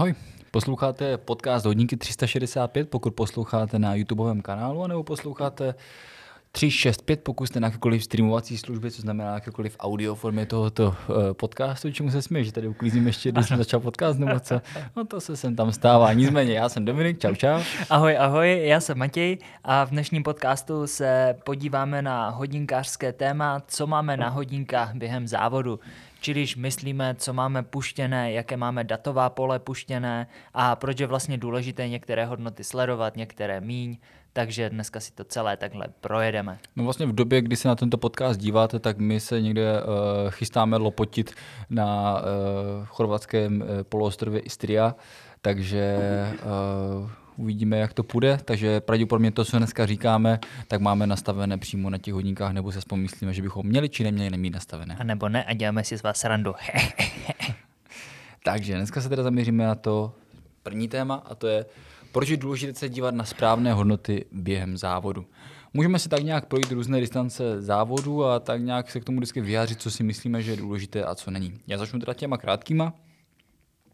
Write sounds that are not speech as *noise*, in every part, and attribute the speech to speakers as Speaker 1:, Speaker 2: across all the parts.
Speaker 1: Ahoj, posloucháte podcast Hodinky 365, pokud posloucháte na YouTubeovém kanálu, nebo posloucháte 365, pokud jste na jakékoliv streamovací službě, co znamená jakékoliv audio formě tohoto uh, podcastu, čemu se směje, že tady uklízím ještě, když jsem začal podcast, nebo co? No to se sem tam stává. Nicméně, já jsem Dominik, čau čau.
Speaker 2: Ahoj, ahoj, já jsem Matěj a v dnešním podcastu se podíváme na hodinkářské téma, co máme na hodinkách během závodu. Čili když myslíme, co máme puštěné, jaké máme datová pole puštěné a proč je vlastně důležité některé hodnoty sledovat, některé míň, takže dneska si to celé takhle projedeme.
Speaker 1: No vlastně v době, kdy se na tento podcast díváte, tak my se někde uh, chystáme lopotit na uh, chorvatském uh, poloostrově Istria, takže uh, uvidíme, jak to půjde, takže pravděpodobně to, co dneska říkáme, tak máme nastavené přímo na těch hodinkách, nebo se pomyslíme, že bychom měli či neměli nemít nastavené.
Speaker 2: A nebo ne a děláme si z vás srandu. *laughs*
Speaker 1: takže dneska se teda zaměříme na to první téma a to je, proč je důležité se dívat na správné hodnoty během závodu. Můžeme si tak nějak projít různé distance závodu a tak nějak se k tomu vždycky vyjádřit, co si myslíme, že je důležité a co není. Já začnu teda těma krátkýma,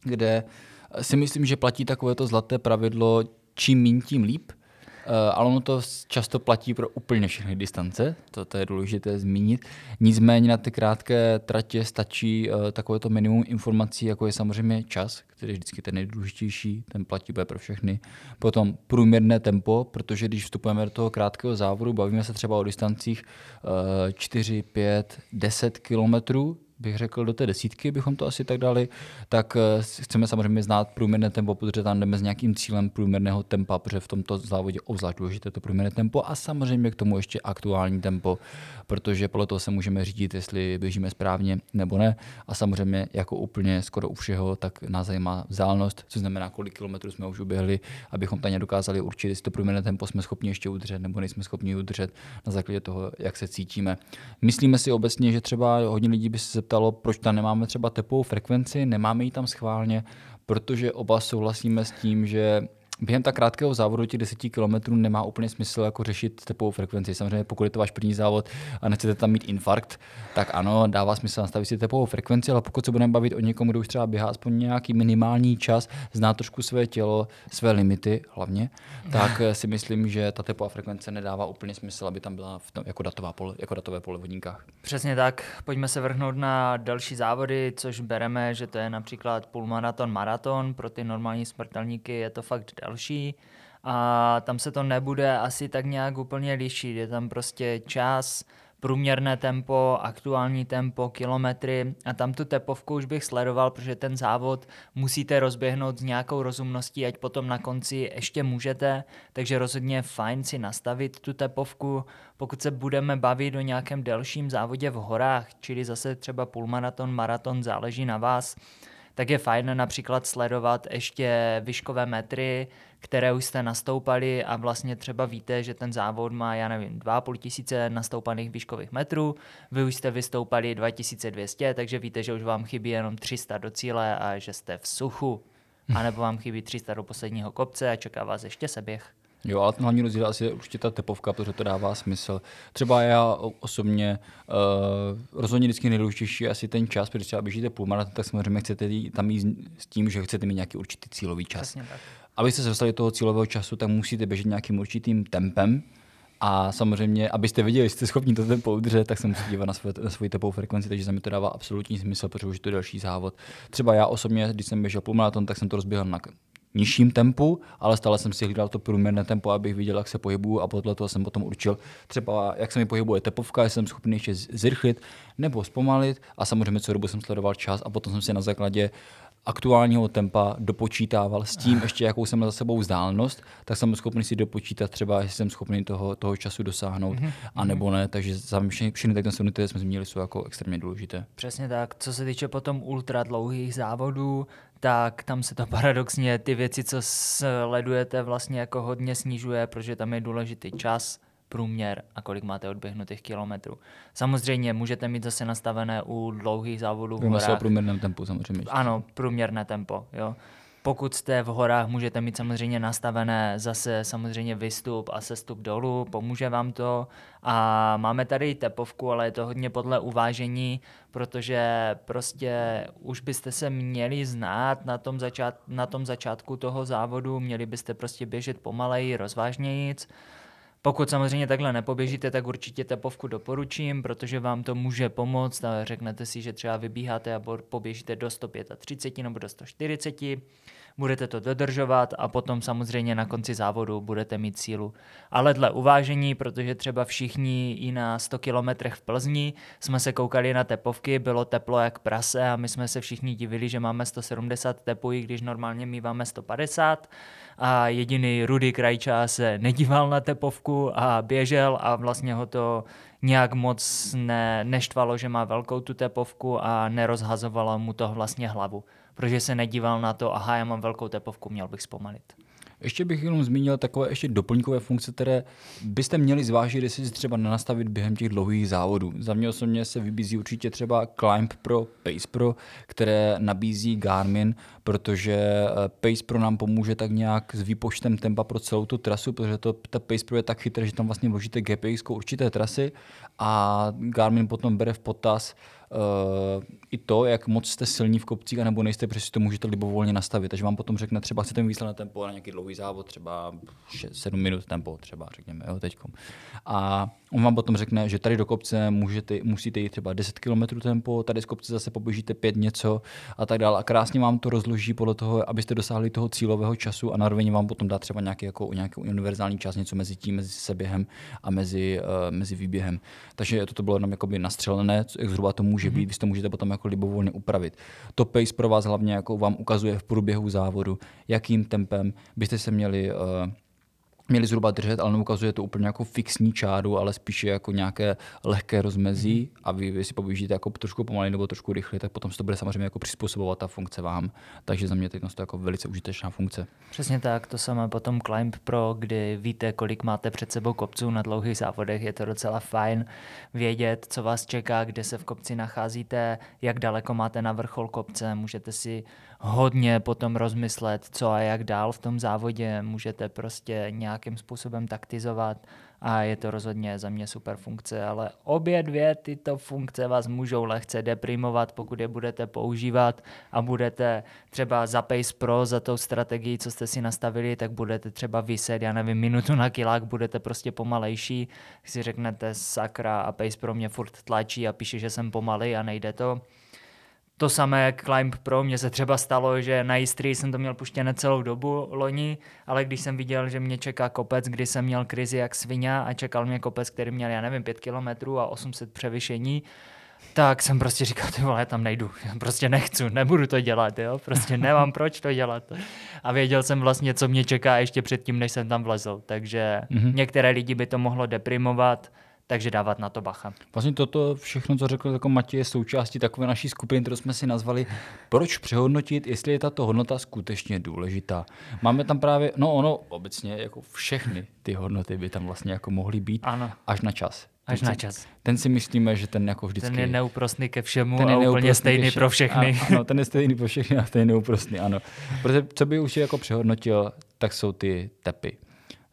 Speaker 1: kde si myslím, že platí takovéto zlaté pravidlo, čím méně, tím líp. Eh, ale ono to často platí pro úplně všechny distance, to, to je důležité zmínit. Nicméně na ty krátké tratě stačí uh, takovéto minimum informací, jako je samozřejmě čas, který je vždycky ten nejdůležitější, ten platí bude pro všechny. Potom průměrné tempo, protože když vstupujeme do toho krátkého závodu, bavíme se třeba o distancích uh, 4, 5, 10 kilometrů, bych řekl, do té desítky bychom to asi tak dali, tak eh, chceme samozřejmě znát průměrné tempo, protože tam jdeme s nějakým cílem průměrného tempa, protože v tomto závodě obzvlášť důležité to průměrné tempo a samozřejmě k tomu ještě aktuální tempo, protože podle toho se můžeme řídit, jestli běžíme správně nebo ne. A samozřejmě jako úplně skoro u všeho, tak nás zajímá vzdálenost, co znamená, kolik kilometrů jsme už uběhli, abychom tady dokázali určit, jestli to průměrné tempo jsme schopni ještě udržet nebo nejsme schopni udržet na základě toho, jak se cítíme. Myslíme si obecně, že třeba hodně lidí by se zeptalo, proč tam nemáme třeba tepovou frekvenci, nemáme ji tam schválně, protože oba souhlasíme s tím, že během tak krátkého závodu těch 10 km nemá úplně smysl jako řešit tepovou frekvenci. Samozřejmě pokud je to váš první závod a nechcete tam mít infarkt, tak ano, dává smysl nastavit si tepovou frekvenci, ale pokud se budeme bavit o někom, kdo už třeba běhá aspoň nějaký minimální čas, zná trošku své tělo, své limity hlavně, tak si myslím, že ta tepová frekvence nedává úplně smysl, aby tam byla v tom, jako, datová pole, jako datové pole vodníkách.
Speaker 2: Přesně tak. Pojďme se vrhnout na další závody, což bereme, že to je například půlmaraton, maraton. Pro ty normální smrtelníky je to fakt další a tam se to nebude asi tak nějak úplně lišit. Je tam prostě čas, průměrné tempo, aktuální tempo, kilometry a tam tu tepovku už bych sledoval, protože ten závod musíte rozběhnout s nějakou rozumností, ať potom na konci ještě můžete, takže rozhodně fajn si nastavit tu tepovku. Pokud se budeme bavit o nějakém delším závodě v horách, čili zase třeba půlmaraton, maraton, záleží na vás, tak je fajn například sledovat ještě výškové metry, které už jste nastoupali a vlastně třeba víte, že ten závod má, já nevím, 2,5 tisíce nastoupaných výškových metrů, vy už jste vystoupali 2200, takže víte, že už vám chybí jenom 300 do cíle a že jste v suchu. A nebo vám chybí 300 do posledního kopce a čeká vás ještě seběh.
Speaker 1: Jo, ale ten hlavní rozdíl asi je určitě ta tepovka, protože to dává smysl. Třeba já osobně uh, rozhodně vždycky nejdůležitější je asi ten čas, protože třeba běžíte půlmaraton, tak samozřejmě chcete tam jít s tím, že chcete mít nějaký určitý cílový čas.
Speaker 2: Přesně tak.
Speaker 1: Abyste se dostali do toho cílového času, tak musíte běžet nějakým určitým tempem, a samozřejmě, abyste viděli, jestli jste schopni to tempo udržet, tak se musíte dívat na, svou, na svoji tepovou frekvenci, takže za mě to dává absolutní smysl, protože už je to další závod. Třeba já osobně, když jsem běžel půlmaraton, tak jsem to rozběhl na nižším tempu, ale stále jsem si hlídal to průměrné tempo, abych viděl, jak se pohybuju a podle toho jsem potom určil třeba, jak se mi pohybuje tepovka, jestli jsem schopný ještě zrychlit nebo zpomalit. A samozřejmě co dobu jsem sledoval čas a potom jsem si na základě aktuálního tempa dopočítával s tím, ještě jakou jsem za sebou vzdálenost, tak jsem schopný si dopočítat třeba, jestli jsem schopný toho, toho času dosáhnout, mm-hmm. a nebo ne. Takže za všechny, všechny suny, které jsme zmínili, jsou jako extrémně důležité.
Speaker 2: Přesně tak. Co se týče potom ultra dlouhých závodů, tak tam se to *laughs* paradoxně ty věci, co sledujete, vlastně jako hodně snižuje, protože tam je důležitý čas, průměr a kolik máte odběhnutých kilometrů. Samozřejmě můžete mít zase nastavené u dlouhých závodů v
Speaker 1: horách. o průměrném tempu samozřejmě.
Speaker 2: Ano, průměrné tempo. Jo. Pokud jste v horách, můžete mít samozřejmě nastavené zase samozřejmě vystup a sestup dolů, pomůže vám to. A máme tady tepovku, ale je to hodně podle uvážení, protože prostě už byste se měli znát na tom, začát, na tom začátku toho závodu, měli byste prostě běžet pomaleji, rozvážnějíc. Pokud samozřejmě takhle nepoběžíte, tak určitě tepovku doporučím, protože vám to může pomoct a řeknete si, že třeba vybíháte a poběžíte do 135 nebo do 140 budete to dodržovat a potom samozřejmě na konci závodu budete mít sílu. Ale dle uvážení, protože třeba všichni i na 100 kilometrech v Plzni jsme se koukali na tepovky, bylo teplo jak prase a my jsme se všichni divili, že máme 170 tepů, i když normálně míváme 150 a jediný Rudy Krajčá se nedíval na tepovku a běžel a vlastně ho to nějak moc ne, neštvalo, že má velkou tu tepovku a nerozhazovalo mu to vlastně hlavu protože se nedíval na to, aha, já mám velkou tepovku, měl bych zpomalit.
Speaker 1: Ještě bych jenom zmínil takové ještě doplňkové funkce, které byste měli zvážit, jestli si třeba nastavit během těch dlouhých závodů. Za mě osobně se vybízí určitě třeba Climb Pro, Pace Pro, které nabízí Garmin, protože eh, Pace Pro nám pomůže tak nějak s výpočtem tempa pro celou tu trasu, protože to, ta Pace Pro je tak chytré, že tam vlastně vložíte GPS určité trasy a Garmin potom bere v potaz uh, i to, jak moc jste silní v kopcích, anebo nejste, protože si to můžete libovolně nastavit. Takže vám potom řekne, třeba chcete mít na tempo na nějaký dlouhý závod, třeba 6, 7 minut tempo, třeba řekněme, jo, teďkom. A on vám potom řekne, že tady do kopce můžete, musíte jít třeba 10 km tempo, tady z kopce zase poběžíte 5 něco a tak dále. A krásně vám to rozloží podle toho, abyste dosáhli toho cílového času a naroveň vám potom dá třeba nějaký, jako, nějaký univerzální čas, něco mezi tím, mezi seběhem a mezi, uh, mezi výběhem. Takže toto bylo jenom jakoby nastřelené, jak zhruba to může mm-hmm. být, vy to můžete potom jako libovolně upravit. To pace pro vás hlavně jako vám ukazuje v průběhu závodu, jakým tempem byste se měli uh, měli zhruba držet, ale neukazuje to úplně jako fixní čáru, ale spíše jako nějaké lehké rozmezí mm. a vy, vy si poběžíte jako trošku pomalej nebo trošku rychleji, tak potom se to bude samozřejmě jako přizpůsobovat ta funkce vám. Takže za mě teď to je jako velice užitečná funkce.
Speaker 2: Přesně tak, to samé potom Climb Pro, kdy víte, kolik máte před sebou kopců na dlouhých závodech, je to docela fajn vědět, co vás čeká, kde se v kopci nacházíte, jak daleko máte na vrchol kopce, můžete si hodně potom rozmyslet, co a jak dál v tom závodě, můžete prostě nějakým způsobem taktizovat a je to rozhodně za mě super funkce, ale obě dvě tyto funkce vás můžou lehce deprimovat, pokud je budete používat a budete třeba za Pace Pro, za tou strategii, co jste si nastavili, tak budete třeba vyset, já nevím, minutu na kilák, budete prostě pomalejší, si řeknete sakra a Pace Pro mě furt tlačí a píše, že jsem pomalej a nejde to, to samé Climb Pro, mně se třeba stalo, že na Istrii jsem to měl puštěné celou dobu loni, ale když jsem viděl, že mě čeká kopec, kdy jsem měl krizi jak svině a čekal mě kopec, který měl, já nevím, 5 km a 800 převyšení, tak jsem prostě říkal, ty vole, tam nejdu, já prostě nechci, nebudu to dělat, jo, prostě nemám proč to dělat. A věděl jsem vlastně, co mě čeká ještě předtím, než jsem tam vlezl, takže mm-hmm. některé lidi by to mohlo deprimovat, takže dávat na to bacha.
Speaker 1: Vlastně toto všechno, co řekl jako Matěj, je součástí takové naší skupiny, kterou jsme si nazvali Proč přehodnotit, jestli je tato hodnota skutečně důležitá. Máme tam právě, no ono obecně, jako všechny ty hodnoty by tam vlastně jako mohly být
Speaker 2: ano.
Speaker 1: až na čas.
Speaker 2: Až ten na čas.
Speaker 1: Ten si myslíme, že ten jako vždycky...
Speaker 2: Ten je neúprostný ke všemu ten je a úplně stejný pro všechny.
Speaker 1: Ano, ten je stejný pro všechny a ten je neúprostný, ano. Protože co by už jako přehodnotil, tak jsou ty tepy.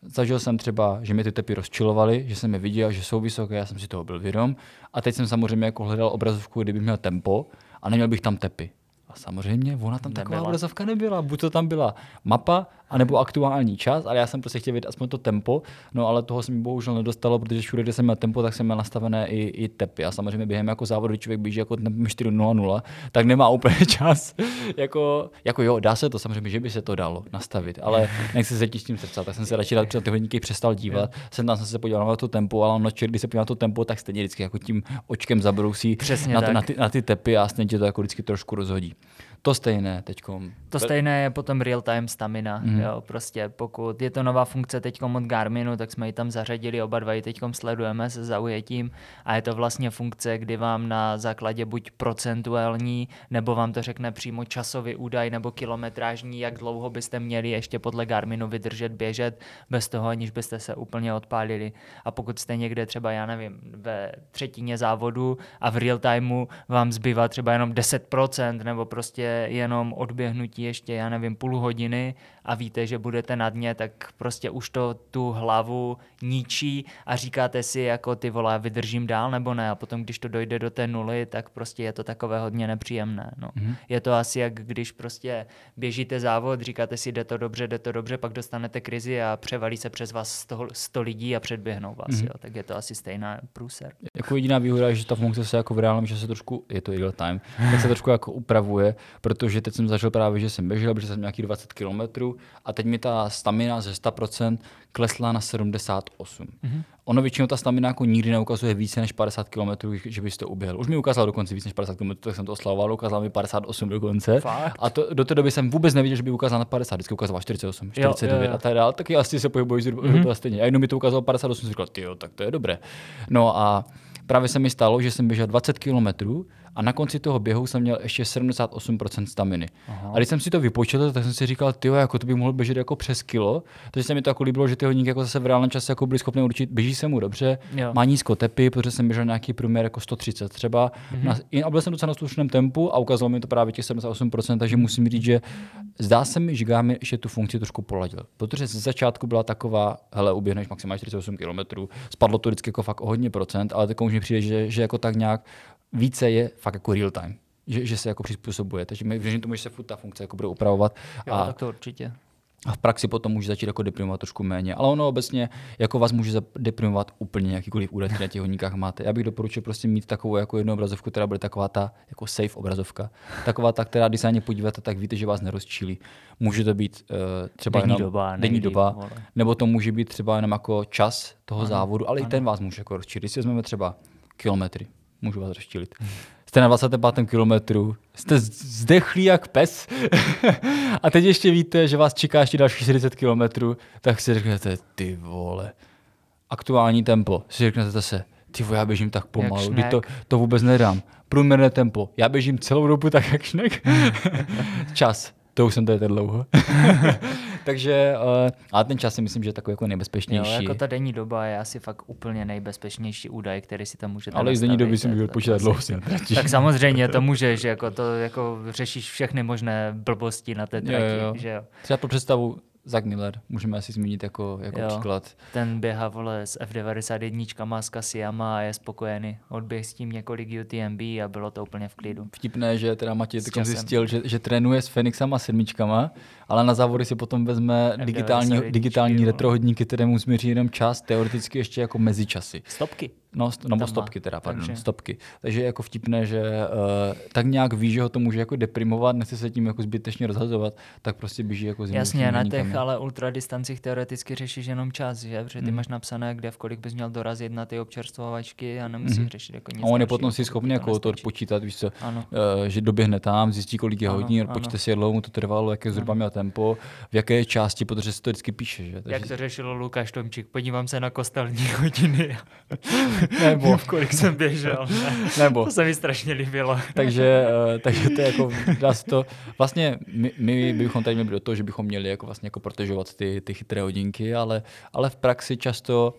Speaker 1: Zažil jsem třeba, že mi ty tepy rozčilovaly, že jsem je viděl, že jsou vysoké, já jsem si toho byl vědom. A teď jsem samozřejmě jako hledal obrazovku, kdybych měl tempo a neměl bych tam tepy. A samozřejmě ona tam taková nebyla. obrazovka nebyla. Buď to tam byla mapa, anebo aktuální čas, ale já jsem prostě chtěl vidět aspoň to tempo, no ale toho se mi bohužel nedostalo, protože všude, kde jsem měl tempo, tak jsem měl nastavené i, i tepy. A samozřejmě během jako závodu, člověk běží jako 4.00, tak nemá úplně *laughs* čas. jako, jako jo, dá se to samozřejmě, že by se to dalo nastavit, ale nechci se tím srdce, tak jsem se radši před ty hodinky přestal dívat. Jsem tam jsem se podíval na to tempo, ale noč, když se podíval na to tempo, tak stejně vždycky jako tím očkem zabrousí na, to, na, ty, na, ty, tepy a stejně to jako vždycky trošku rozhodí. To stejné teďkom.
Speaker 2: To stejné je potom real-time stamina. Mm. Jo, prostě pokud je to nová funkce teďkom od Garminu, tak jsme ji tam zařadili, oba dva ji teďkom sledujeme se zaujetím a je to vlastně funkce, kdy vám na základě buď procentuální, nebo vám to řekne přímo časový údaj nebo kilometrážní, jak dlouho byste měli ještě podle Garminu vydržet běžet bez toho, aniž byste se úplně odpálili. A pokud jste někde třeba, já nevím, ve třetině závodu a v real timeu vám zbývá třeba jenom 10% nebo prostě je jenom odběhnutí ještě, já nevím, půl hodiny a víte, že budete na dně, tak prostě už to tu hlavu ničí a říkáte si jako ty vole, vydržím dál nebo ne a potom, když to dojde do té nuly, tak prostě je to takové hodně nepříjemné. No. Mm-hmm. Je to asi jak když prostě běžíte závod, říkáte si, jde to dobře, jde to dobře, pak dostanete krizi a převalí se přes vás 100, 100 lidí a předběhnou vás, mm-hmm. jo. tak je to asi stejná průser.
Speaker 1: Jako jediná výhoda je, že ta funkce se jako v reálném čase trošku, je to real time, tak se trošku jako upravuje, protože teď jsem zažil právě, že jsem běžel, protože jsem nějaký 20 km a teď mi ta stamina ze 100% klesla na 78. Mm-hmm. Ono většinou ta stamina jako nikdy neukazuje více než 50 km, že bys to uběhl. Už mi ukázal dokonce více než 50 km, tak jsem to oslavoval, ukázal mi 58 dokonce.
Speaker 2: Fakt?
Speaker 1: A to, do té doby jsem vůbec neviděl, že by ukázal na 50, vždycky ukazoval 48, 49 jo, jo, jo. a tak dále. Taky asi se pohybují mm-hmm. stejně. A jenom mi to ukázalo 58, jsem říkal, jo, tak to je dobré. No a právě se mi stalo, že jsem běžel 20 km a na konci toho běhu jsem měl ještě 78% staminy. Aha. A když jsem si to vypočetl, tak jsem si říkal, ty jako to by mohl běžet jako přes kilo. Takže se mi to jako líbilo, že ty hodníky jako zase v reálném čase jako byli schopni určit, běží se mu dobře, jo. má nízko tepy, protože jsem běžel nějaký průměr jako 130 třeba. Mm-hmm. A byl jsem docela na slušném tempu a ukázalo mi to právě těch 78%, takže musím říct, že zdá se mi, že Garmin ještě tu funkci trošku poladil. Protože ze začátku byla taková, hele, uběhneš maximálně 48 km, spadlo to vždycky jako fakt o hodně procent, ale teď už mi přijde, že, že jako tak nějak více je fakt jako real time. Že, že se jako přizpůsobuje. Takže my věřím tomu, že se furt ta funkce jako bude upravovat.
Speaker 2: Jo, a, tak to určitě.
Speaker 1: A v praxi potom může začít jako deprimovat trošku méně. Ale ono obecně jako vás může deprimovat úplně jakýkoliv údaje, které na těch hodníkách máte. Já bych doporučil prostě mít takovou jako jednu obrazovku, která bude taková ta jako safe obrazovka. Taková ta, která když se na ně podíváte, tak víte, že vás nerozčílí. Může to být uh, třeba
Speaker 2: denní
Speaker 1: jenom
Speaker 2: doba,
Speaker 1: denní doba vole. nebo to může být třeba jenom jako čas toho ano, závodu, ale ano. i ten vás může jako rozčílit. Když si vezmeme třeba kilometry, můžu vás rozčilit. Jste na 25. kilometru, jste zdechlí jak pes *laughs* a teď ještě víte, že vás čeká ještě další 40 kilometrů, tak si řeknete, ty vole, aktuální tempo, si řeknete zase, ty vole, já běžím tak pomalu, kdy to, to vůbec nedám. Průměrné tempo, já běžím celou dobu tak jak šnek. *laughs* Čas, to už jsem tady dlouho. *laughs* *laughs* Takže, uh, ale ten čas si myslím, že je takový jako nejbezpečnější.
Speaker 2: Jo, jako ta denní doba je asi fakt úplně nejbezpečnější údaj, který si tam můžete
Speaker 1: Ale i z denní doby si můžu počítat dlouho si
Speaker 2: Tak samozřejmě to můžeš, jako to jako řešíš všechny možné blbosti na té trati. Jo, jo. Že jo.
Speaker 1: Třeba pro představu, Zach Miller, můžeme asi zmínit jako, jako jo, příklad.
Speaker 2: Ten běhá vole s F91 s Kasiama a je spokojený. Odběh s tím několik UTMB a bylo to úplně v klidu.
Speaker 1: Vtipné, že teda Matěj zjistil, že, že trénuje s Fenixama sedmičkama, ale na závody si potom vezme digitální, digitální retrohodníky, které mu změří jenom čas, teoreticky ještě jako mezičasy.
Speaker 2: Stopky.
Speaker 1: No, st- no stopky teda, pardon, Takže. stopky. Takže je jako vtipné, že uh, tak nějak ví, že ho to může jako deprimovat, nechce se tím jako zbytečně rozhazovat, tak prostě běží jako
Speaker 2: zimou. Jasně, na těch ale ultradistancích teoreticky řešíš jenom čas, že? Protože ty hmm. máš napsané, kde v kolik bys měl dorazit na ty občerstvovačky a nemusíš hmm. řešit jako nic.
Speaker 1: A on je potom si schopný jako to počítat, víš co, ano. Uh, že doběhne tam, zjistí, kolik je ano, hodin, počte si, jak dlouho mu to trvalo, jaké zhruba měl tempo, v jaké části, protože se to vždycky píše. Že?
Speaker 2: Takže... Jak to řešil Lukáš Tomčík, podívám se na kostelní *laughs* hodiny. *laughs* Nebo v kolik jsem běžel. Nebo. To se mi strašně líbilo.
Speaker 1: takže, uh, takže to je jako, dá se to, vlastně my, my bychom tady měli do toho, že bychom měli jako vlastně jako protežovat ty, ty chytré hodinky, ale, ale v praxi často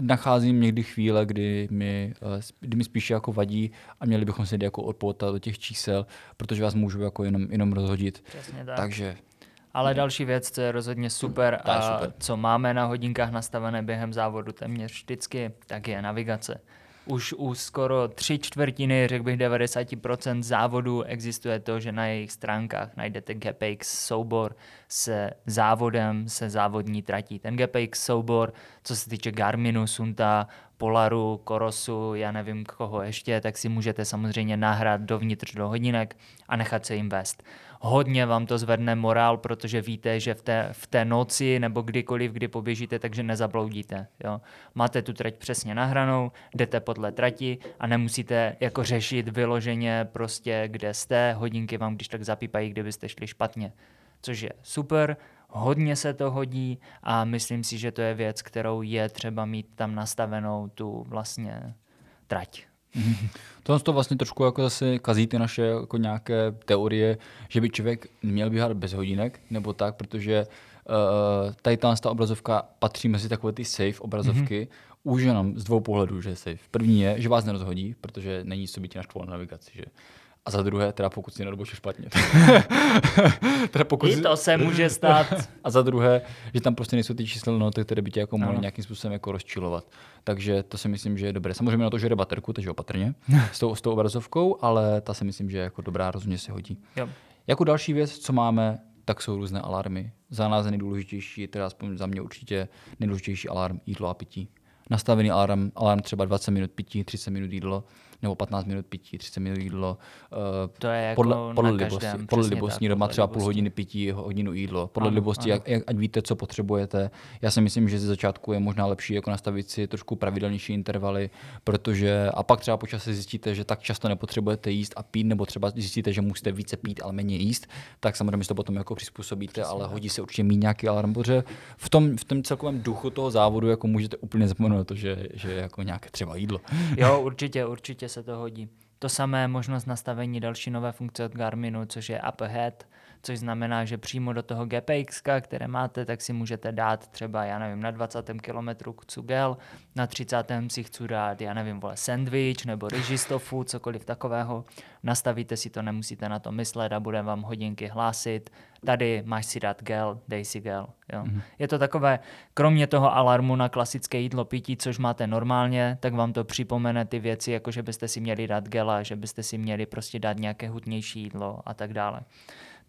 Speaker 1: nacházím někdy chvíle, kdy mi, eh, kdy mi spíše jako vadí a měli bychom se jako odpoutat do těch čísel, protože vás můžu jako jenom, jenom rozhodit.
Speaker 2: Přesně tak.
Speaker 1: Takže
Speaker 2: ale další věc, co je rozhodně super a super. co máme na hodinkách nastavené během závodu téměř vždycky, tak je navigace. Už u skoro tři čtvrtiny, řekl bych 90% závodů existuje to, že na jejich stránkách najdete GPX soubor se závodem, se závodní tratí. Ten GPX soubor, co se týče Garminu, Sunta, Polaru, Korosu, já nevím koho ještě, tak si můžete samozřejmě nahrát dovnitř do hodinek a nechat se jim vést hodně vám to zvedne morál, protože víte, že v té, v té noci nebo kdykoliv, kdy poběžíte, takže nezabloudíte. Jo? Máte tu trať přesně nahranou, jdete podle trati a nemusíte jako řešit vyloženě prostě, kde jste, hodinky vám když tak zapípají, kdybyste šli špatně. Což je super, hodně se to hodí a myslím si, že to je věc, kterou je třeba mít tam nastavenou tu vlastně trať.
Speaker 1: To to vlastně trošku jako zase kazí ty naše jako nějaké teorie, že by člověk měl běhat bez hodinek nebo tak, protože uh, tady ta obrazovka patří mezi takové ty safe obrazovky, mm-hmm. už jenom z dvou pohledů, že je safe. První je, že vás nerozhodí, protože není co být na navigaci. Že? A za druhé, teda pokud si nedobočil špatně. *laughs* teda pokud
Speaker 2: I to se může stát. *laughs*
Speaker 1: a za druhé, že tam prostě nejsou ty číselné noty, které by tě jako mohly nějakým způsobem jako rozčilovat. Takže to si myslím, že je dobré. Samozřejmě na to, že jde baterku, takže opatrně *laughs* s tou, s tou obrazovkou, ale ta si myslím, že je jako dobrá, rozhodně se hodí.
Speaker 2: Jo.
Speaker 1: Jako další věc, co máme, tak jsou různé alarmy. Za nás je nejdůležitější, teda aspoň za mě určitě nejdůležitější alarm jídlo a pití. Nastavený alarm, alarm třeba 20 minut pití, 30 minut jídlo, nebo 15 minut pití, 30 minut jídlo. Uh,
Speaker 2: To je jako
Speaker 1: podle,
Speaker 2: na
Speaker 1: podle
Speaker 2: každém,
Speaker 1: libosti.
Speaker 2: přesně
Speaker 1: Podle
Speaker 2: tak,
Speaker 1: libosti, doma
Speaker 2: podle
Speaker 1: třeba půl hodiny pití, hodinu jídlo. Podle
Speaker 2: Ano,
Speaker 1: libosti,
Speaker 2: ano.
Speaker 1: jak, jak, ať víte, co potřebujete. Já si myslím, že ze začátku je možná lepší jako nastavit si trošku pravidelnější intervaly, protože a pak třeba po čase zjistíte, že tak často nepotřebujete jíst a pít, nebo třeba zjistíte, že musíte více pít, ale méně jíst, tak samozřejmě si to potom jako přizpůsobíte, ale hodí se určitě mít nějaký alarm, protože v tom, v tom celkovém duchu toho závodu jako můžete úplně zapomenout na to, že, že je jako nějaké třeba jídlo.
Speaker 2: Jo, určitě, určitě se to hodí. To samé možnost nastavení další nové funkce od Garminu, což je Up Ahead, což znamená, že přímo do toho GPX, které máte, tak si můžete dát třeba, já nevím, na 20. kilometru chci gel, na 30. si chci dát, já nevím, vole, sandwich nebo ryži tofu, cokoliv takového. Nastavíte si to, nemusíte na to myslet a bude vám hodinky hlásit. Tady máš si dát gel, dej si gel. Jo. Mm-hmm. Je to takové, kromě toho alarmu na klasické jídlo pití, což máte normálně, tak vám to připomene ty věci, jako že byste si měli dát gela, že byste si měli prostě dát nějaké hutnější jídlo a tak dále.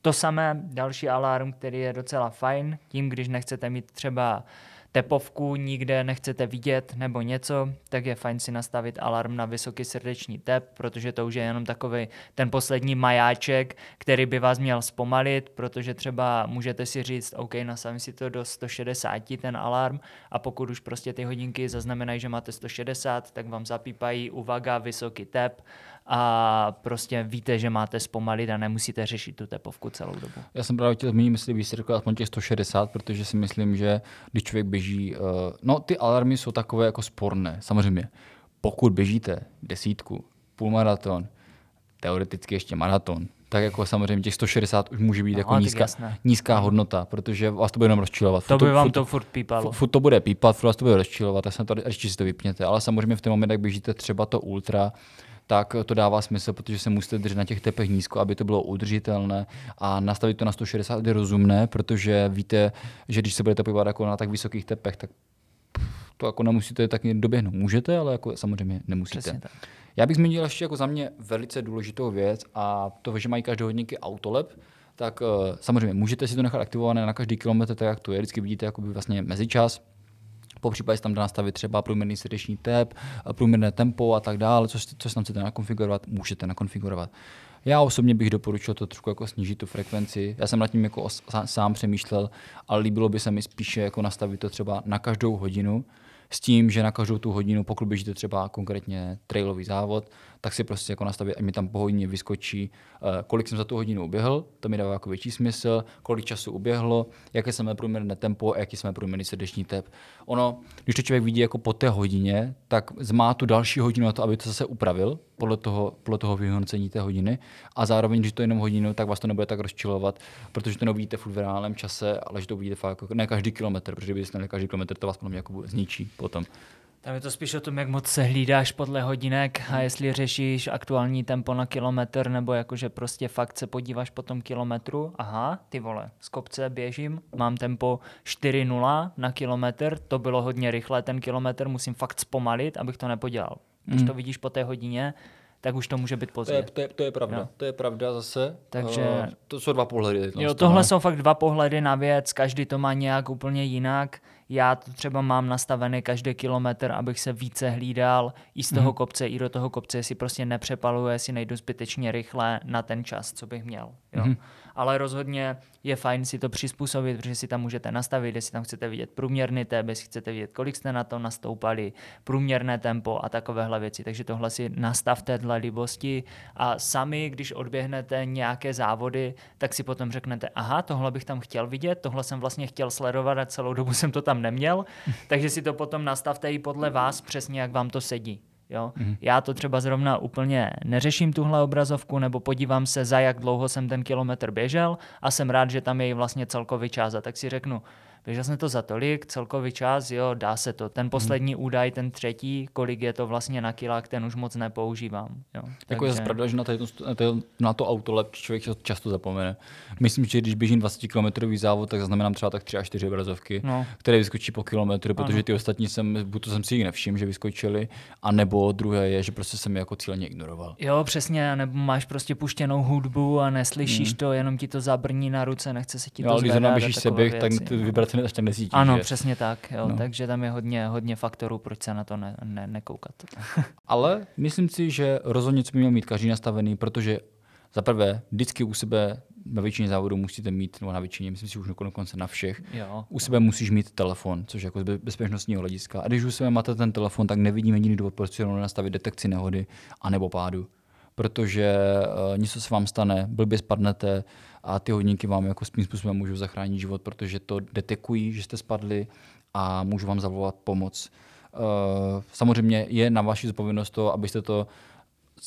Speaker 2: To samé, další alarm, který je docela fajn, tím, když nechcete mít třeba tepovku nikde nechcete vidět nebo něco, tak je fajn si nastavit alarm na vysoký srdeční tep, protože to už je jenom takový ten poslední majáček, který by vás měl zpomalit, protože třeba můžete si říct, OK, nastavím si to do 160 ten alarm a pokud už prostě ty hodinky zaznamenají, že máte 160, tak vám zapípají uvaga, vysoký tep a prostě víte, že máte zpomalit a nemusíte řešit tu tepovku celou dobu.
Speaker 1: Já jsem právě chtěl zmínit, bys si řekl aspoň těch 160, protože si myslím, že když člověk běží, uh, no ty alarmy jsou takové jako sporné, samozřejmě. Pokud běžíte desítku, půlmaraton, teoreticky ještě maraton, tak jako samozřejmě těch 160 už může být
Speaker 2: No,
Speaker 1: jako nízká,
Speaker 2: jasné.
Speaker 1: nízká hodnota, protože vás to bude jenom rozčilovat.
Speaker 2: To
Speaker 1: Furt
Speaker 2: by vám
Speaker 1: furt-
Speaker 2: to furt pípalo.
Speaker 1: Furt to bude pípat, furt vás to bude rozčilovat, tak se to, ještě si to vypněte. Ale samozřejmě v ten moment, jak běžíte třeba to ultra, tak to dává smysl, protože se musíte držet na těch tepech nízko, aby to bylo udržitelné a nastavit to na 160 je rozumné, protože víte, že když se budete pohybovat jako na tak vysokých tepech, tak to jako nemusíte tak doběhnout. Můžete, ale jako samozřejmě nemusíte.
Speaker 2: Přesně tak.
Speaker 1: Já bych zmínil ještě jako za mě velice důležitou věc a to, že mají každé hodinky autolep, tak uh, samozřejmě můžete si to nechat aktivované na každý kilometr, tak jak to je. Vždycky vidíte jakoby vlastně mezičas. Po případě tam dá nastavit třeba průměrný srdeční tep, eh, průměrné tempo a tak dále, co, co si tam chcete nakonfigurovat, můžete nakonfigurovat. Já osobně bych doporučil to trošku jako snížit tu frekvenci. Já jsem nad tím jako sám přemýšlel, ale líbilo by se mi spíše jako nastavit to třeba na každou hodinu, s tím, že na každou tu hodinu, pokud běžíte třeba konkrétně trailový závod, tak si prostě jako nastavit, ať mi tam po hodině vyskočí, eh, kolik jsem za tu hodinu uběhl, to mi dává jako větší smysl, kolik času uběhlo, jaké jsme průměrné tempo a jaký jsme průměrný srdeční tep. Ono, když to člověk vidí jako po té hodině, tak má tu další hodinu na to, aby to zase upravil podle toho, podle toho vyhodnocení té hodiny a zároveň, když to je jenom hodinu, tak vás to nebude tak rozčilovat, protože to nevidíte furt v reálném čase, ale že to uvidíte fakt jako ne každý kilometr, protože kdybyste měli každý kilometr, to vás podle mě jako zničí potom.
Speaker 2: Tam je to spíš o tom, jak moc se hlídáš podle hodinek a jestli řešíš aktuální tempo na kilometr, nebo jakože prostě fakt se podíváš po tom kilometru. Aha, ty vole, z kopce běžím, mám tempo 4.0 na kilometr, to bylo hodně rychle, ten kilometr musím fakt zpomalit, abych to nepodělal. Když to vidíš po té hodině, tak už to může být
Speaker 1: To
Speaker 2: pozdě.
Speaker 1: je, to je, to je pravda,
Speaker 2: Jo.
Speaker 1: to je pravda zase.
Speaker 2: Takže-
Speaker 1: Eh, to jsou dva pohledy.
Speaker 2: Jo,
Speaker 1: tohle,
Speaker 2: jsou fakt dva pohledy na věc, každý to má nějak úplně jinak. Já to třeba mám nastavený každý kilometr, abych se více hlídal i z toho kopce, i do toho kopce, jestli prostě nepřepaluje, jestli nejdu zbytečně rychle na ten čas, co bych měl. Jo. Ale rozhodně je fajn si to přizpůsobit, protože si tam můžete nastavit, jestli tam chcete vidět průměrný tebe, jestli chcete vidět, kolik jste na to nastoupali, průměrné tempo a takovéhle věci. Takže tohle si nastavte dle libosti a sami, když odběhnete nějaké závody, tak si potom řeknete, aha, tohle bych tam chtěl vidět, tohle jsem vlastně chtěl sledovat a celou dobu jsem to tam neměl, takže si to potom nastavte i podle vás přesně, jak vám to sedí. Jo? Mm. Já to třeba zrovna úplně neřeším tuhle obrazovku, nebo podívám se, za jak dlouho jsem ten kilometr běžel a jsem rád, že tam je vlastně celkový čas. A tak si řeknu, Takže jsme to za tolik, celkový čas, jo, dá se to. Ten poslední hmm. údaj, ten třetí, kolik je to vlastně na kilách, ten už moc nepoužívám. Jo.
Speaker 1: Jako Takže... je pravda, že na, to, na to autolep člověk často zapomene. Myslím, že když běžím 20 km závod, tak zaznamenám třeba tak 3 až 4 obrazovky, no. které vyskočí po kilometru, protože ty ostatní jsem, buď to jsem si jich nevšiml, že vyskočili, a nebo druhé je, že prostě jsem je jako cíleně ignoroval.
Speaker 2: Jo, přesně, nebo máš prostě puštěnou hudbu a neslyšíš hmm. to, jenom ti to zabrní na ruce, nechce se ti to
Speaker 1: jo, když zrovna běžíš seběh, tak ty vibrace až tak nesítíš.
Speaker 2: Ano, že? přesně tak, jo, no. takže tam je hodně, hodně faktorů, proč se na to ne, ne, nekoukat. *laughs*
Speaker 1: Ale myslím si, že rozhodně co by měl mít každý nastavený, protože za prvé, vždycky u sebe na většině závodů musíte mít, nebo na většině, myslím si už dokonce na všech, jo. u sebe musíš mít telefon, což jako z bezpečnostního hlediska. A když u sebe máte ten telefon, tak nevidím jediný důvod, proč si nastavit detekci nehody anebo pádu. Protože uh, něco se vám stane, blbě spadnete a ty hodinky vám jako tím způsobem můžou zachránit život, protože to detekují, že jste spadli a můžu vám zavolat pomoc. Uh, samozřejmě je na vaši zodpovědnost to, abyste to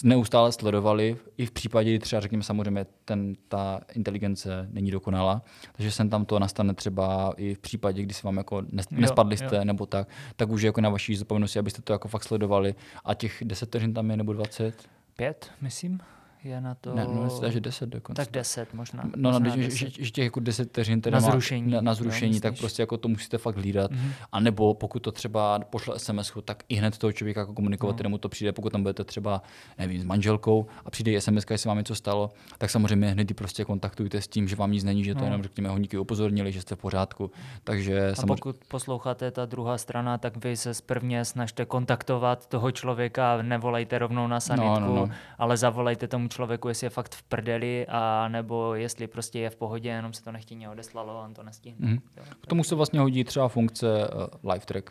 Speaker 1: neustále sledovali, i v případě, kdy třeba řekněme samozřejmě ten, ta inteligence není dokonalá, takže sem tam to nastane třeba i v případě, kdy se vám jako nespadli jste jo. nebo tak, tak už je jako na vaší zodpovědnosti, abyste to jako fakt sledovali a těch 10 vteřin tam je nebo 20?
Speaker 2: Pět, myslím je na to...
Speaker 1: Ne, no, zdá, že 10 dokonce.
Speaker 2: Tak 10 možná.
Speaker 1: No,
Speaker 2: možná
Speaker 1: no, že, že, že, těch jako 10 vteřin teda
Speaker 2: na zrušení,
Speaker 1: na, na zrušení no, tak prostě jako to musíte fakt hlídat. Mm-hmm. A nebo pokud to třeba pošle SMS, tak i hned toho člověka jako komunikovat, no. kterému to přijde, pokud tam budete třeba, nevím, s manželkou a přijde SMS, jestli vám něco stalo, tak samozřejmě hned prostě kontaktujte s tím, že vám nic není, že to no. jenom řekněme hodníky upozornili, že jste v pořádku. Takže
Speaker 2: a samozřejmě... pokud posloucháte ta druhá strana, tak vy se prvně snažte kontaktovat toho člověka, nevolejte rovnou na sanitku, no, no, no. ale zavolejte tomu člověku, jestli je fakt v prdeli, a nebo jestli prostě je v pohodě, jenom se to nechtěně odeslalo a on to nestihne. Mm.
Speaker 1: K tomu se vlastně hodí třeba funkce uh, live track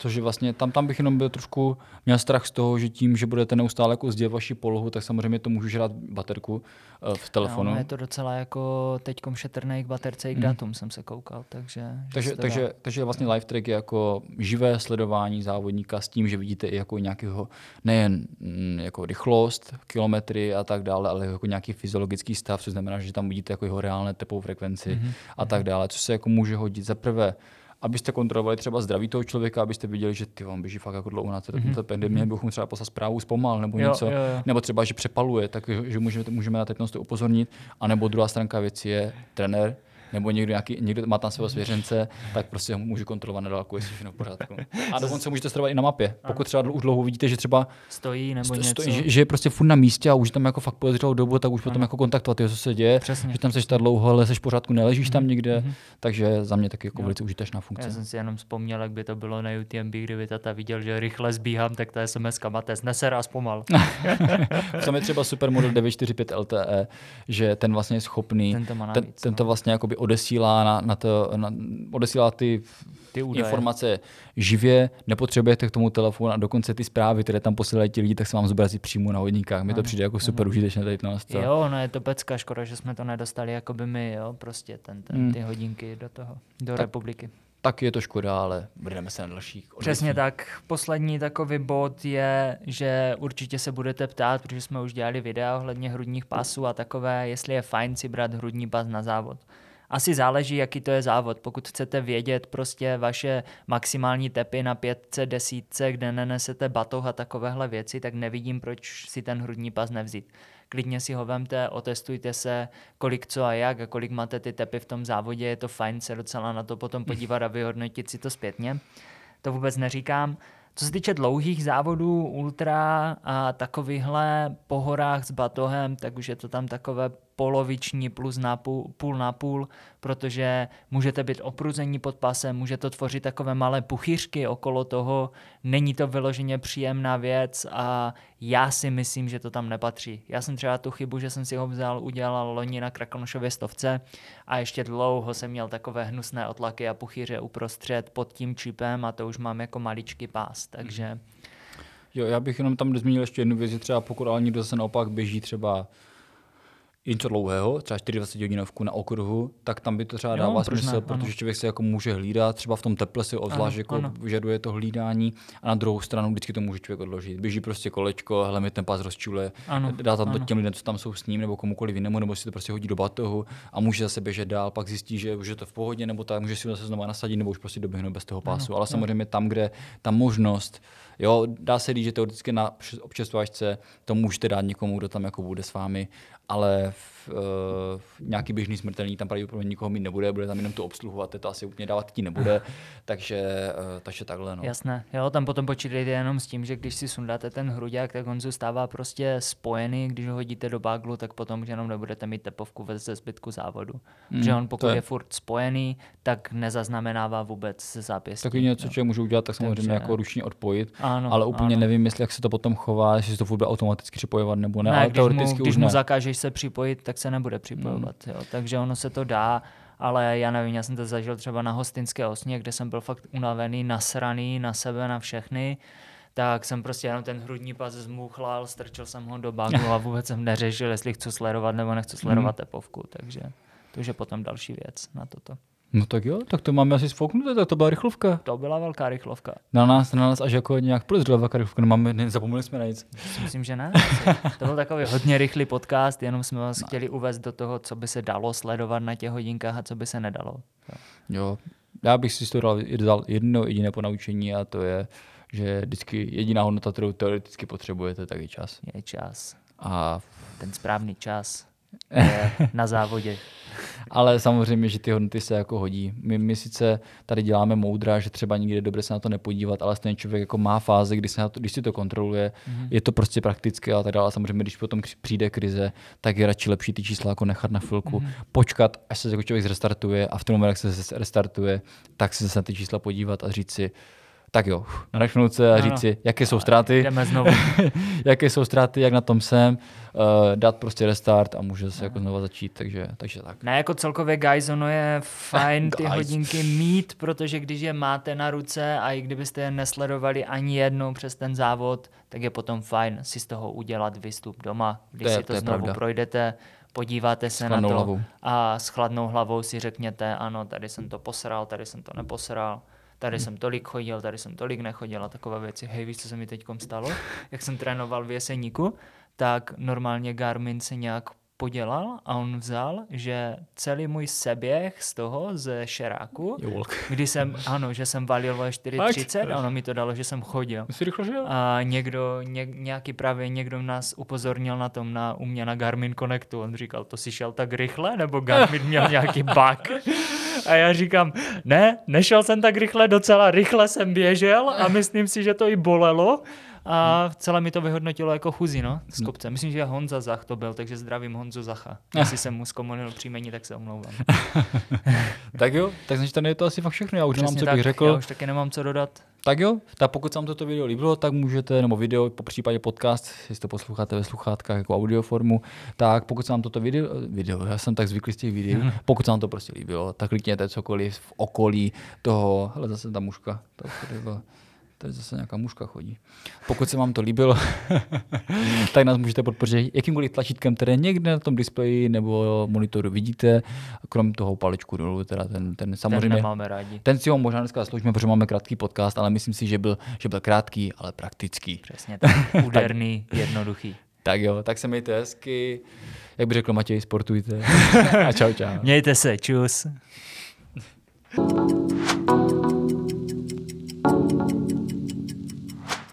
Speaker 1: Což je vlastně, tam, tam bych jenom byl trošku, měl strach z toho, že tím, že budete neustále jako sdělit vaši polohu, tak samozřejmě to může žrát baterku uh, v telefonu.
Speaker 2: No, je to docela jako teďkom šetrný k baterce i k datum jsem se koukal, takže...
Speaker 1: Takže, takže, takže vlastně live track je jako živé sledování závodníka s tím, že vidíte i jako nějakého, nejen mm, jako rychlost, kilometry a tak dále, ale jako nějaký fyziologický stav, což znamená, že tam vidíte jako jeho reálné tepovou frekvenci mm-hmm. a tak dále, co se jako může hodit za prvé abyste kontrolovali třeba zdraví toho člověka, abyste viděli, že ty on běží fakt jako dlouho na té mm-hmm. pandemie, mhm. bychom třeba poslat zprávu zpomal nebo jo, něco, jo, jo. nebo třeba, že přepaluje, tak že můžeme, můžeme na tetnost upozornit. A nebo druhá stránka věci je trenér, nebo někdo, nějaký, někdo má tam svého svěřence, tak prostě ho může kontrolovat na dálku, jestli všechno v pořádku. A dokonce můžete sledovat i na mapě. Pokud třeba už dlouho vidíte, že třeba
Speaker 2: stojí nebo sto, něco.
Speaker 1: Stojí, že, že, je prostě furt na místě a už tam jako fakt podezřelou dobu, tak už potom jako kontaktovat, co se děje, Přesně. že tam seš tak dlouho, ale seš v pořádku, neležíš mm-hmm. tam mhm. nikde, mm-hmm. takže za mě taky jako velice užitečná funkce.
Speaker 2: Já jsem si jenom vzpomněl, jak by to bylo na UTMB, kdyby tata viděl, že rychle zbíhám, tak ta SMS kamate, zneser a zpomal. *laughs*
Speaker 1: Tam je třeba supermodel 945 LTE, že ten vlastně je schopný, ten to, má navíc, ten, ten to no. vlastně odesílá na na, to, na odesílá ty, ty informace živě, nepotřebujete k tomu telefonu a dokonce ty zprávy, které tam posílají ti lidi, tak se vám zobrazí přímo na hodníkách. Mi to přijde jako super ano. užitečné tady
Speaker 2: to. Jo, no je to pecka, škoda, že jsme to nedostali jako by my, jo, prostě ten, ten, hmm. ty hodinky do toho, do tak, republiky.
Speaker 1: Tak je to škoda, ale budeme se na dalších.
Speaker 2: Přesně tak. Poslední takový bod je, že určitě se budete ptát, protože jsme už dělali videa ohledně hrudních pasů a takové, jestli je fajn si brát hrudní pas na závod. Asi záleží, jaký to je závod. Pokud chcete vědět prostě vaše maximální tepy na pětce, desítce, kde nenesete batoh a takovéhle věci, tak nevidím, proč si ten hrudní pas nevzít. Klidně si ho vemte, otestujte se, kolik co a jak a kolik máte ty tepy v tom závodě. Je to fajn se docela na to potom podívat a vyhodnotit si to zpětně. To vůbec neříkám. Co se týče dlouhých závodů, ultra a takovýchhle po horách s batohem, tak už je to tam takové poloviční plus na půl, půl na půl, protože můžete být opruzení pod pasem, může to tvořit takové malé puchyřky okolo toho, není to vyloženě příjemná věc a já si myslím, že to tam nepatří. Já jsem třeba tu chybu, že jsem si ho vzal, udělal loni na Krakonošově stovce a ještě dlouho jsem měl takové hnusné otlaky a puchyře uprostřed pod tím čipem a to už mám jako maličký pás, takže...
Speaker 1: Jo, já bych jenom tam zmínil ještě jednu věc, že třeba pokud ale někdo zase naopak běží třeba něco dlouhého, třeba 24 hodinovku na okruhu, tak tam by to třeba dává smysl,
Speaker 2: ne,
Speaker 1: protože
Speaker 2: ano.
Speaker 1: člověk se jako může hlídat, třeba v tom teple si obzvlášť
Speaker 2: Ano,
Speaker 1: jako
Speaker 2: ano.
Speaker 1: vyžaduje to hlídání a na druhou stranu vždycky to může člověk odložit. Běží prostě kolečko, hele mi ten pás rozčule,
Speaker 2: Ano,
Speaker 1: dá tam to
Speaker 2: ano.
Speaker 1: těm lidem, co tam jsou s ním, nebo komukoliv jinému, nebo si to prostě hodí do batohu a může zase běžet dál, pak zjistí, že už je to v pohodě, nebo tak může si to zase znovu nasadit, nebo už prostě doběhnout bez toho pásu. Ale samozřejmě tam, kde ta možnost, jo, dá se říct, že teoreticky na občerstvačce to můžete dát někomu, kdo tam jako bude s vámi, ale uh, v nějaký běžný smrtelný tam pravděpodobně nikoho mít nebude, bude tam jenom to obsluhovat, to asi úplně dávat ti nebude, takže, uh, takže takhle. No.
Speaker 2: Jasné, jo, tam potom počítejte jenom s tím, že když si sundáte ten hruďák, tak on zůstává prostě spojený, když ho hodíte do baglu, tak potom už jenom nebudete mít tepovku ve ze zbytku závodu. Mm, že on pokud je.
Speaker 1: je-
Speaker 2: furt spojený, tak nezaznamenává vůbec zápěstí.
Speaker 1: Taky něco, co můžu udělat, tak samozřejmě
Speaker 2: Takže-
Speaker 1: jako ručně odpojit,
Speaker 2: Ano,
Speaker 1: ale úplně
Speaker 2: ano.
Speaker 1: nevím, jestli jak se to potom chová, jestli se to furt bude automaticky připojovat nebo ne,
Speaker 2: Ne,
Speaker 1: ale
Speaker 2: když mu,
Speaker 1: teoreticky
Speaker 2: když
Speaker 1: už
Speaker 2: mu
Speaker 1: ne.
Speaker 2: zakážeš se připojit, tak se nebude připojovat.
Speaker 1: Hmm.
Speaker 2: Jo. Takže ono se to dá, ale já nevím, já jsem to zažil třeba na hostinské osně, kde jsem byl fakt unavený, nasraný na sebe, na všechny tak jsem prostě jenom ten hrudní pas zmuchlal, strčil jsem ho do baglu a vůbec jsem neřešil, jestli chci sledovat nebo nechci sledovat tepovku, takže to už je potom další věc na toto.
Speaker 1: No tak jo, tak to máme asi sfouknuté, tak to byla rychlovka.
Speaker 2: To byla velká rychlovka.
Speaker 1: Na nás, na nás až jako nějak podezřela velká rychlovka, nemáme, nezapomněli jsme na nic.
Speaker 2: Myslím, že ne. To byl takový hodně rychlý podcast, jenom jsme vás chtěli uvést do toho, co by se dalo sledovat na těch hodinkách a co by se nedalo.
Speaker 1: Jo, já bych si z toho dal, jedno jediné ponaučení a to je, že vždycky jediná hodnota, kterou teoreticky potřebujete, tak je čas.
Speaker 2: Je čas.
Speaker 1: A,
Speaker 2: Ten správný čas *laughs* na závodě.
Speaker 1: ale samozřejmě, že ty hodnoty se jako hodí. My, my sice tady děláme moudra, že třeba nikdy je dobré se na to nepodívat, ale ten člověk jako má fáze, kdy, se na to, když si to kontroluje, mm-hmm. je to prostě praktické a tak dále. A samozřejmě, když potom přijde krize, tak je radši lepší ty čísla jako nechat na chvilku, mm-hmm. počkat, až se jako člověk zrestartuje a v tom momentu, jak se restartuje, tak si zase na ty čísla podívat a říct si, tak jo, nadechnout se a
Speaker 2: Ano.
Speaker 1: říct si, jaké jsou ztráty, *laughs* jaké jsou ztráty, jak na tom jsem, uh, dát prostě restart a může se jako znova začít, takže, takže tak.
Speaker 2: Ne, jako celkově, guys, ono je fajn *laughs* ty hodinky mít, protože když je máte na ruce a i kdybyste je nesledovali ani jednou přes ten závod, tak je potom fajn si z toho udělat výstup doma, když
Speaker 1: To je-
Speaker 2: si to,
Speaker 1: to
Speaker 2: znovu
Speaker 1: pravda.
Speaker 2: projdete, podíváte se na to
Speaker 1: hlavou.
Speaker 2: a s chladnou hlavou si řekněte, ano, tady jsem to posral, tady jsem to neposral, tady
Speaker 1: Hmm.
Speaker 2: jsem tolik chodil, tady jsem tolik nechodil a takové věci. Hej, víš, co se mi teď stalo? Jak jsem trénoval v Jeseníku, tak normálně Garmin se nějak podělal a on vzal, že celý můj seběh z toho, ze šeráku, kdy jsem, ano, že jsem valil o 4.30 a ono mi to dalo, že jsem chodil.
Speaker 1: Jsi rychle žil?
Speaker 2: A někdo, ně, nějaký právě někdo nás upozornil na tom, na, u mě na Garmin Connectu. On říkal, to si šel tak rychle, nebo Garmin měl nějaký bug? *laughs* A já říkám, ne, nešel jsem tak rychle, docela rychle jsem běžel a *laughs* myslím si, že to i bolelo. A celé mi to vyhodnotilo jako chuzí, no, z kopce. Myslím, že Honza Zach to byl, takže zdravím Honzu Zacha. *laughs* Jestli jsem mu zkomunil příjmení, tak se omlouvám. *laughs*
Speaker 1: Tak jo, tak znači tady je to asi fakt všechno, já už nemám,
Speaker 2: Přesně
Speaker 1: co
Speaker 2: tak,
Speaker 1: bych řekl.
Speaker 2: já už taky nemám co dodat.
Speaker 1: Tak jo, tak pokud se vám toto video líbilo, tak můžete, nebo video, po případě podcast, jestli to posloucháte ve sluchátkách jako audioformu, tak pokud se vám toto video, video, já jsem tak zvyklý z těch videí, pokud se vám to prostě líbilo, tak klikněte cokoliv v okolí toho, hele zase ta muška, to byla, tady zase nějaká muška chodí. Pokud se vám to líbilo, *laughs* tak nás můžete podpořit jakýmkoliv tlačítkem, které někde na tom displeji nebo monitoru vidíte, krom toho paličku dolů, teda ten, ten
Speaker 2: Ten
Speaker 1: samozřejmě
Speaker 2: nemáme rádi.
Speaker 1: ten si ho možná dneska zasloužíme, protože máme krátký podcast, ale myslím si, že byl, že byl krátký, ale praktický.
Speaker 2: Přesně tak. *laughs* Úderný, jednoduchý.
Speaker 1: Tak jo, tak se mějte hezky. Jak by řekl Matěj, sportujte. *laughs* A čau, čau.
Speaker 2: Mějte se, čus.